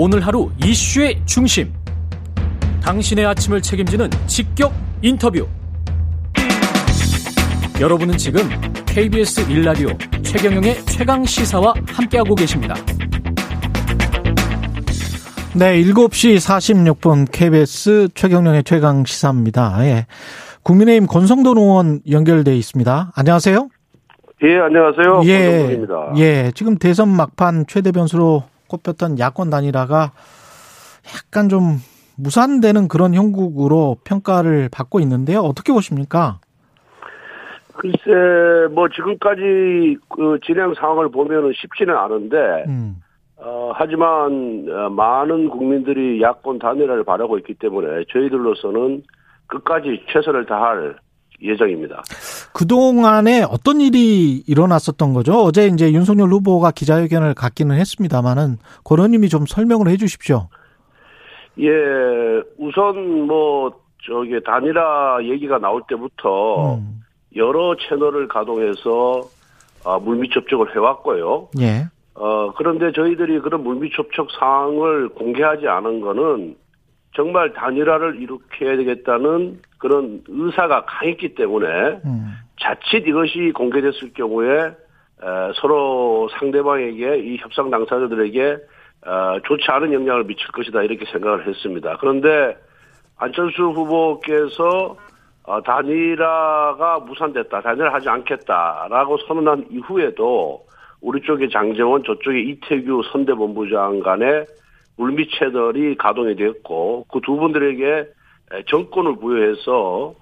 오늘 하루 이슈의 중심. 당신의 아침을 책임지는 직격 인터뷰. 여러분은 지금 KBS 일라디오 최경영의 최강 시사와 함께하고 계십니다. 네, 7시 46분 KBS 최경영의 최강 시사입니다. 예. 국민의힘 권성돈 의원 연결돼 있습니다. 안녕하세요. 예, 안녕하세요. 예. 권성동입니다. 예, 지금 대선 막판 최대 변수로 꼽혔던 야권 단일화가 약간 좀 무산되는 그런 형국으로 평가를 받고 있는데요. 어떻게 보십니까? 글쎄, 뭐 지금까지 그 진행 상황을 보면은 쉽지는 않은데, 음. 어, 하지만 어, 많은 국민들이 야권 단일화를 바라고 있기 때문에 저희들로서는 끝까지 최선을 다할 예정입니다. 그동안에 어떤 일이 일어났었던 거죠? 어제 이제 윤석열 후보가 기자회견을 갖기는 했습니다만은 고런님이 좀 설명을 해 주십시오. 예, 우선 뭐 저기 단일화 얘기가 나올 때부터 음. 여러 채널을 가동해서 아, 물밑 접촉을 해왔고요. 예. 어, 그런데 저희들이 그런 물밑 접촉 사항을 공개하지 않은 거는 정말 단일화를 일으켜야 되겠다는 그런 의사가 강했기 때문에 음. 자칫 이것이 공개됐을 경우에 에, 서로 상대방에게 이 협상 당사자들에게 어, 좋지 않은 영향을 미칠 것이다 이렇게 생각을 했습니다. 그런데 안철수 후보께서 어, 단일화가 무산됐다, 단일화하지 않겠다라고 선언한 이후에도 우리 쪽에 장재원, 저쪽에 이태규 선대본부장 간의 물밑 채널이 가동이 됐고 그 두 분들에게 정권을 부여해서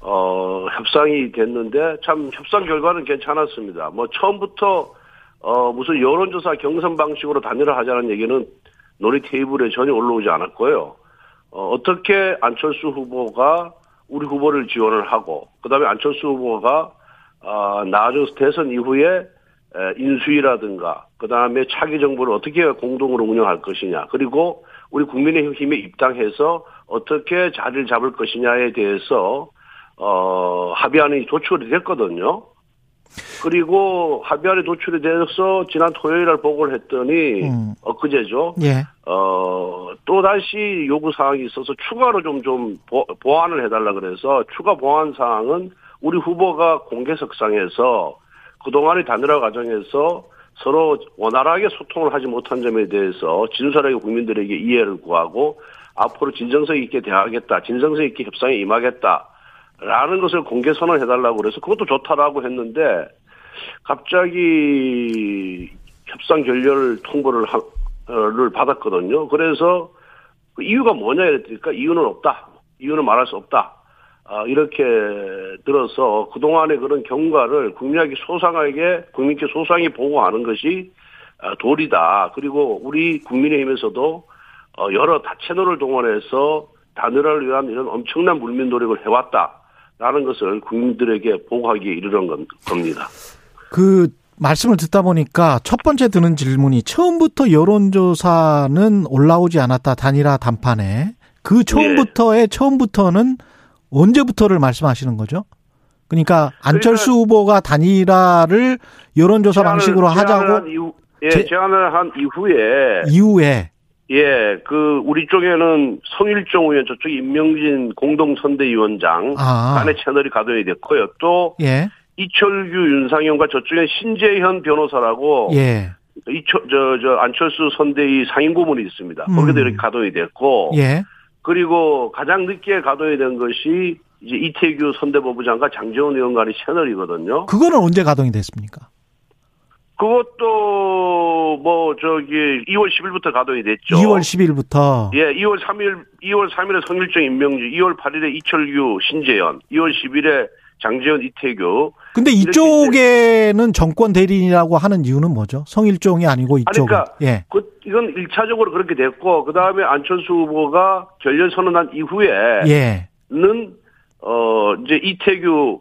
어 협상이 됐는데 참 협상 결과는 괜찮았습니다. 뭐 처음부터 어 무슨 여론조사 경선 방식으로 단일화 하자는 얘기는 논의 테이블에 전혀 올라오지 않았고요. 어 어떻게 안철수 후보가 우리 후보를 지원을 하고 그다음에 안철수 후보가 아 나중 대선 이후에 인수위라든가 그다음에 차기 정부를 어떻게 공동으로 운영할 것이냐 그리고 우리 국민의힘에 입당해서 어떻게 자리를 잡을 것이냐에 대해서 어 합의안이 도출이 됐거든요. 그리고 합의안이 도출이 돼서 지난 토요일 날 보고를 했더니 음. 엊그제죠. 예. 어, 또 다시 요구 사항이 있어서 추가로 좀, 좀 보완을 해달라 그래서 추가 보완 사항은 우리 후보가 공개 석상에서 그동안의 단일화 과정에서 서로 원활하게 소통을 하지 못한 점에 대해서 진솔하게 국민들에게 이해를 구하고 앞으로 진정성 있게 대하겠다, 진정성 있게 협상에 임하겠다 라는 것을 공개 선언해달라고 그래서 그것도 좋다라고 했는데 갑자기 협상 결렬 통보를 하, 를 받았거든요. 그래서 그 이유가 뭐냐 이랬으니까 이유는 없다. 이유는 말할 수 없다. 아, 이렇게 들어서 그동안의 그런 경과를 국민에게 소상하게, 국민께 소상히 보고하는 것이 아, 도리다. 그리고 우리 국민의힘에서도 어, 여러 다 채널을 동원해서 단일화를 위한 이런 엄청난 물밑 노력을 해왔다. 라는 것을 국민들에게 보고하기에 이르는 겁니다. 그 말씀을 듣다 보니까 첫 번째 드는 질문이 처음부터 여론조사는 올라오지 않았다. 단일화 단판에. 그 처음부터의 네. 처음부터는 언제부터를 말씀하시는 거죠? 그러니까 안철수 그러니까 후보가 단일화를 여론조사 제안을, 방식으로 하자고 이후, 예, 제, 제안을 한 이후에 이후에 예, 그 우리 쪽에는 성일종 의원 저쪽 임명진 공동선대위원장 아. 간의 채널이 가동이 됐고요. 또 예. 이철규 윤상현과 저쪽에 신재현 변호사라고 예. 이철 저저 안철수 선대위 상임 고문이 있습니다. 음. 거기도 이렇게 가동이 됐고 예. 그리고 가장 늦게 가동이 된 것이 이제 이태규 선대본부장과 장재원 의원 간의 채널이거든요. 그거는 언제 가동이 됐습니까? 그것도 뭐 저기 2월 10일부터 가동이 됐죠. 2월 10일부터. 예, 2월 3일 2월 3일에 성일정 임명주, 2월 8일에 이철규 신재현, 2월 10일에 장재현 이태규. 근데 이쪽에는 정권 대리인이라고 하는 이유는 뭐죠? 성일종이 아니고 이쪽. 그러니까 예. 그 이건 1차적으로 그렇게 됐고 그다음에 안철수 후보가 결렬 선언한 이후에 예. 어 이제 이태규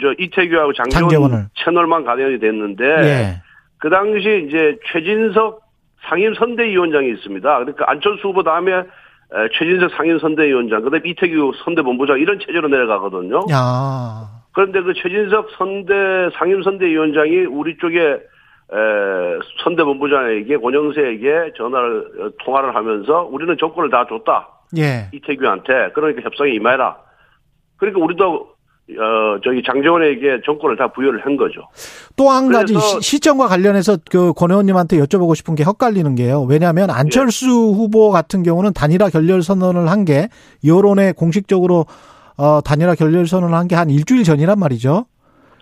저 이태규하고 장재원 장재원을. 채널만 가동이 됐는데 예. 그 당시 이제 최진석 상임 선대위원장이 있습니다. 그러니까 안철수 후보 다음에 최진석 상임 선대위원장, 그다음에 이태규 선대본부장 이런 체제로 내려가거든요. 야. 그런데 그 최진석 선대 상임 선대위원장이 우리 쪽에 에, 선대본부장에게 권영세에게 전화를 어, 통화를 하면서 우리는 조건을 다 줬다. 예. 이태규한테 그러니까 협상에 임해라. 그러니까 우리도 어 저기 장재원에게 조건을 다 부여를 한 거죠. 또 한 가지 시, 정과 관련해서 그 권 의원님한테 여쭤보고 싶은 게 헛갈리는 게요. 왜냐하면 안철수 후보 같은 경우는 단일화 결렬 선언을 한 게 여론에 공식적으로 어 단일화 결렬 선언을 한 게 한 일주일 전이란 말이죠.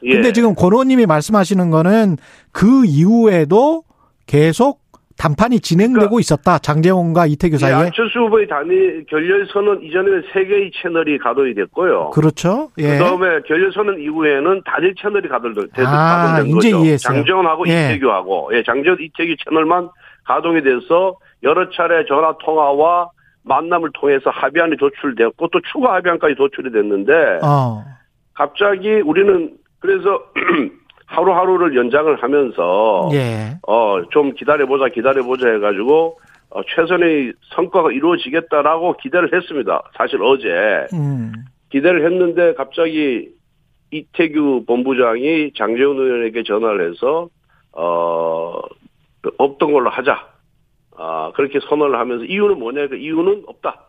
예. 근데 지금 권 의원님이 말씀하시는 거는 그 이후에도 계속 단판이 진행되고 있었다. 장재원과 이태규 예, 사이에. 안철수 후보의 단일 결렬선은 이전에는 세 개의 채널이 가동이 됐고요. 그렇죠. 예. 그다음에 결렬선은 이후에는 단일 채널이 가동된, 아, 가동된 이제 거죠. 이해했어요. 장재원하고 예. 이태규하고 예, 장재원 이태규 채널만 가동이 돼서 여러 차례 전화 통화와 만남을 통해서 합의안이 도출되었고 또 추가 합의안까지 도출이 됐는데 어. 갑자기 우리는 그래서 하루하루를 연장을 하면서 예. 어, 좀 기다려보자, 기다려보자 해가지고, 어, 최선의 성과가 이루어지겠다라고 기대를 했습니다. 사실 어제. 음. 기대를 했는데 갑자기 이태규 본부장이 장재훈 의원에게 전화를 해서, 어, 그 없던 걸로 하자. 아, 그렇게 선언을 하면서 이유는 뭐냐? 그 이유는 없다.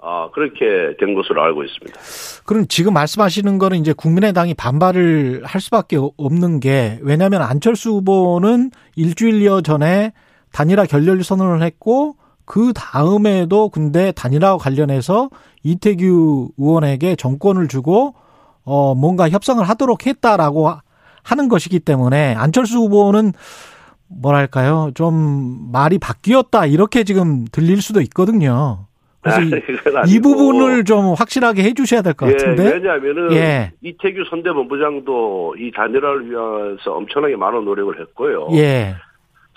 아, 그렇게 된 것으로 알고 있습니다. 그럼 지금 말씀하시는 거는 이제 국민의당이 반발을 할 수밖에 없는 게 왜냐하면 안철수 후보는 일주일여 전에 단일화 결렬 선언을 했고 그 다음에도 근데 단일화와 관련해서 이태규 의원에게 정권을 주고 어 뭔가 협상을 하도록 했다라고 하는 것이기 때문에 안철수 후보는 뭐랄까요 좀 말이 바뀌었다 이렇게 지금 들릴 수도 있거든요. 그래서 이, 그건 이 아니고. 부분을 좀 확실하게 해주셔야 될것 예, 같은데. 왜냐하면은 예. 이태규 선대본부장도 이 단일화를 위해서 엄청나게 많은 노력을 했고요. 예.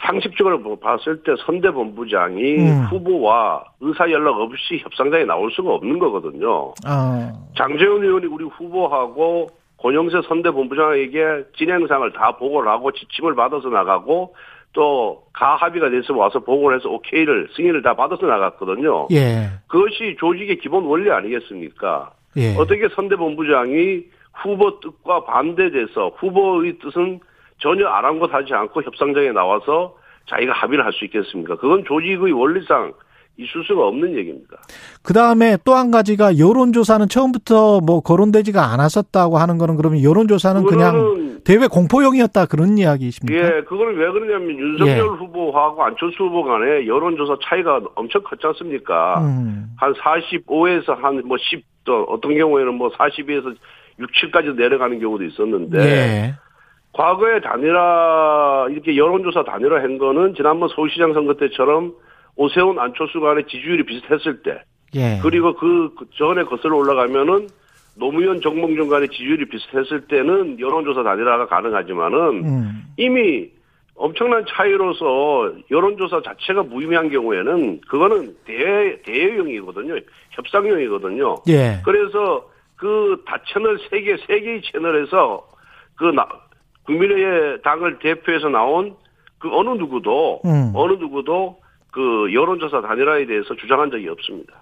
상식적으로 뭐 봤을 때 선대본부장이 음. 후보와 의사 연락 없이 협상장에 나올 수가 없는 거거든요. 어. 장재훈 의원이 우리 후보하고 권영세 선대본부장에게 진행상을 다 보고를 하고 지침을 받아서 나가고 또 가합의가 돼서 와서 보고를 해서 오케이를 승인을 다 받아서 나갔거든요. 예. 그것이 조직의 기본 원리 아니겠습니까? 예. 어떻게 선대본부장이 후보 뜻과 반대돼서 후보의 뜻은 전혀 아랑곳하지 않고 협상장에 나와서 자기가 합의를 할 수 있겠습니까? 그건 조직의 원리상 있을 수가 없는 얘기입니다. 그 다음에 또 한 가지가 여론조사는 처음부터 뭐 거론되지가 않았었다고 하는 거는 그러면 여론조사는 그냥 대외 공포용이었다 그런 이야기이십니까? 예, 그거는 왜 그러냐면 윤석열 예. 후보하고 안철수 후보 간에 여론조사 차이가 엄청 컸지 않습니까? 음. 한 45에서 한 뭐 10, 또 어떤 경우에는 뭐 42에서 6, 7까지 내려가는 경우도 있었는데 예. 과거에 단일화 이렇게 여론조사 단일화 한 거는 지난번 서울시장 선거 때처럼 오세훈 안철수 간의 지지율이 비슷했을 때 예. 그리고 그 전에 거슬러 올라가면은 노무현 정몽준 간의 지지율이 비슷했을 때는 여론조사 단일화가 가능하지만은 음. 이미 엄청난 차이로서 여론조사 자체가 무의미한 경우에는 그거는 대, 대여용이거든요. 협상용이거든요. 예. 그래서 그 다 채널 세 개, 세 개의 채널에서 그 나, 국민의 당을 대표해서 나온 그 어느 누구도, 음. 어느 누구도 그 여론조사 단일화에 대해서 주장한 적이 없습니다.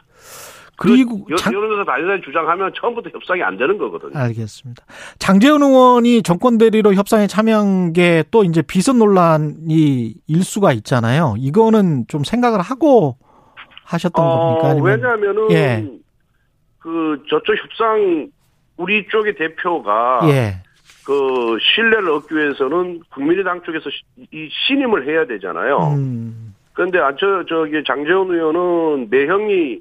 그리고 여, 장- 여론조사 단일화를 주장하면 처음부터 협상이 안 되는 거거든요. 알겠습니다. 장재훈 의원이 정권 대리로 협상에 참여한 게 또 이제 비선 논란이 일 수가 있잖아요. 이거는 좀 생각을 하고 하셨던 겁니까? 아니면 어, 왜냐하면은 예. 그 저쪽 협상 우리 쪽의 대표가 예. 그 신뢰를 얻기 위해서는 국민의당 쪽에서 시- 이 신임을 해야 되잖아요. 음. 그런데 안철 저기 장재원 의원은 매형이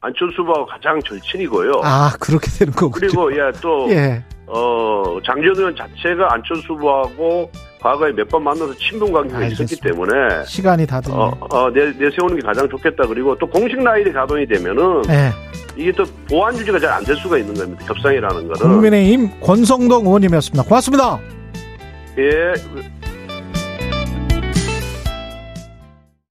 안철수 후보하고 가장 절친이고요. 아, 그렇게 되는 거군요. 그리고 예또 예. 어, 장재원 의원 자체가 안철수 후보하고 과거에 몇 번 만나서 친분 관계가 있었기 알겠습니다. 때문에 시간이 다 됐네. 어, 어, 내, 내세우는 게 가장 좋겠다. 그리고 또 공식 라인이 가동이 되면은 예. 이게 또 보완 유지가 잘 안 될 수가 있는 겁니다. 협상이라는 거는. 국민의힘 권성동 의원님이었습니다. 고맙습니다. 예.